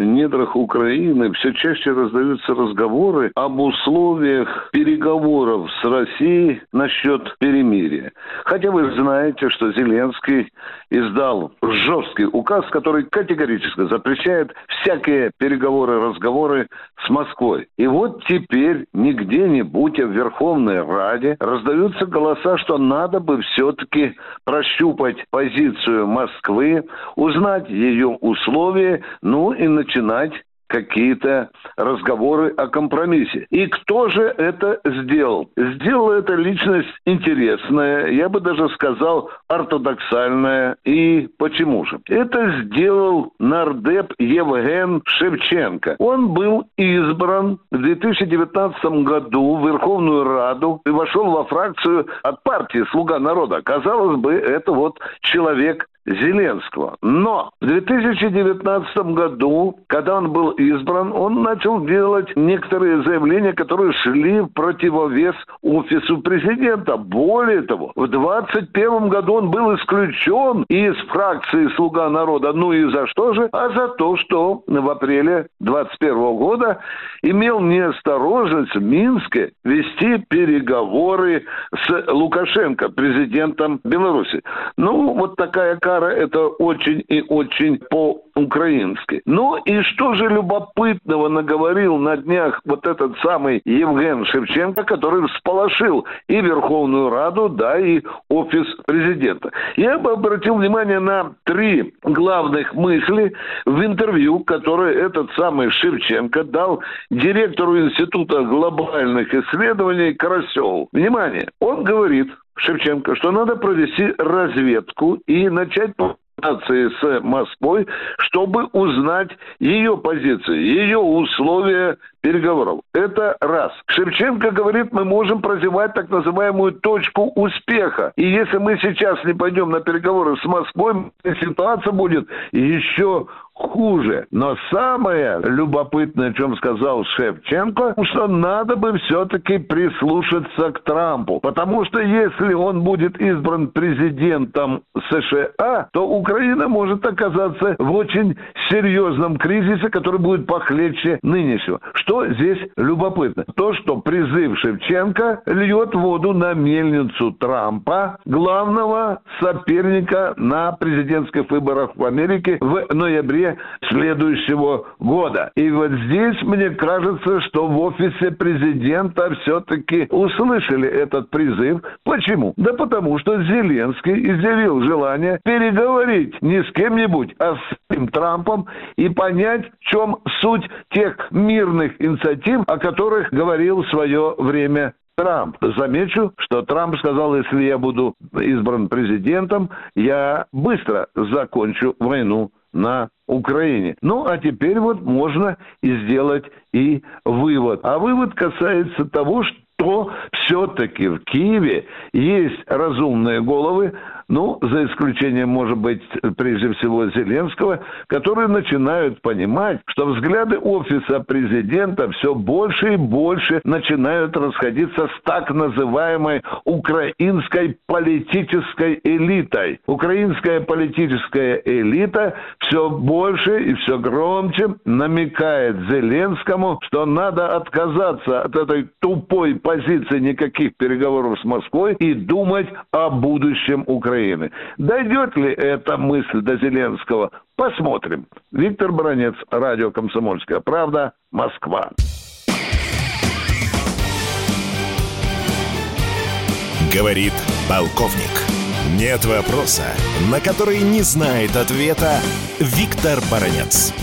недрах Украины все чаще раздаются разговоры об условиях переговоров с Россией насчет перемирия. Хотя вы знаете, что Зеленский издал жесткий указ, который категорически запрещает всякие переговоры, разговоры с Москвой. И вот теперь не где-нибудь, а в Верховной Раде раздаются голоса, что надо бы все-таки прощупать позицию Москвы, узнать ее условия, ну и начинать какие-то разговоры о компромиссе. И кто же это сделал? Сделала это личность интересная, я бы даже сказал ортодоксальная. И почему же? Это сделал нардеп Евген Шевченко. Он был избран в 2019 году в Верховную Раду и вошел во фракцию от партии «Слуга народа». Казалось бы, это вот человек Зеленского. Но в 2019 году, когда он был избран, он начал делать некоторые заявления, которые шли в противовес офису президента. Более того, в 2021 году он был исключен из фракции «Слуга народа». Ну и за что же? А за то, что в апреле 2021 года имел неосторожность в Минске вести переговоры с Лукашенко, президентом Беларуси. Ну, вот такая кара это очень и очень по-украински. Ну и что же любопытного наговорил на днях вот этот самый Евген Шевченко, который всполошил и Верховную Раду, да, и офис президента. Я бы обратил внимание на три главных мысли в интервью, которое этот самый Шевченко дал директору Института глобальных исследований Карасеву. Внимание, он говорит, Шевченко, что надо провести разведку и начать с Москвой, чтобы узнать ее позицию, ее условия переговоров. Это раз. Шевченко говорит, мы можем прозевать так называемую точку успеха. И если мы сейчас не пойдем на переговоры с Москвой, ситуация будет еще хуже. Но самое любопытное, о чем сказал Шевченко, что надо бы все-таки прислушаться к Трампу. Потому что если он будет избран президентом США, то Украина может оказаться в очень серьезном кризисе, который будет похлеще нынешнего. Что здесь любопытно? То, что призыв Шевченко льет воду на мельницу Трампа, главного соперника на президентских выборах в Америке в ноябре следующего года. И вот здесь мне кажется, что в офисе президента все-таки услышали этот призыв. Почему? Да потому что Зеленский изъявил желание переговорить не с кем-нибудь, а с Трампом и понять, в чем суть тех мирных инициатив, о которых говорил в свое время Трамп. Замечу, что Трамп сказал, если я буду избран президентом, я быстро закончу войну на Украине. Ну, а теперь вот можно и сделать и вывод. А вывод касается того, что все-таки в Киеве есть разумные головы, ну, за исключением, может быть, прежде всего Зеленского, которые начинают понимать, что взгляды офиса президента все больше и больше начинают расходиться с так называемой украинской политической элитой. Украинская политическая элита все больше и все громче намекает Зеленскому, что надо отказаться от этой тупой позиции никаких переговоров с Москвой и думать о будущем Украины. Украины. Дойдет ли эта мысль до Зеленского? Посмотрим. Виктор Бронец, радио «Комсомольская правда», Москва. Говорит полковник. Нет вопроса, на который не знает ответа Виктор Баранец.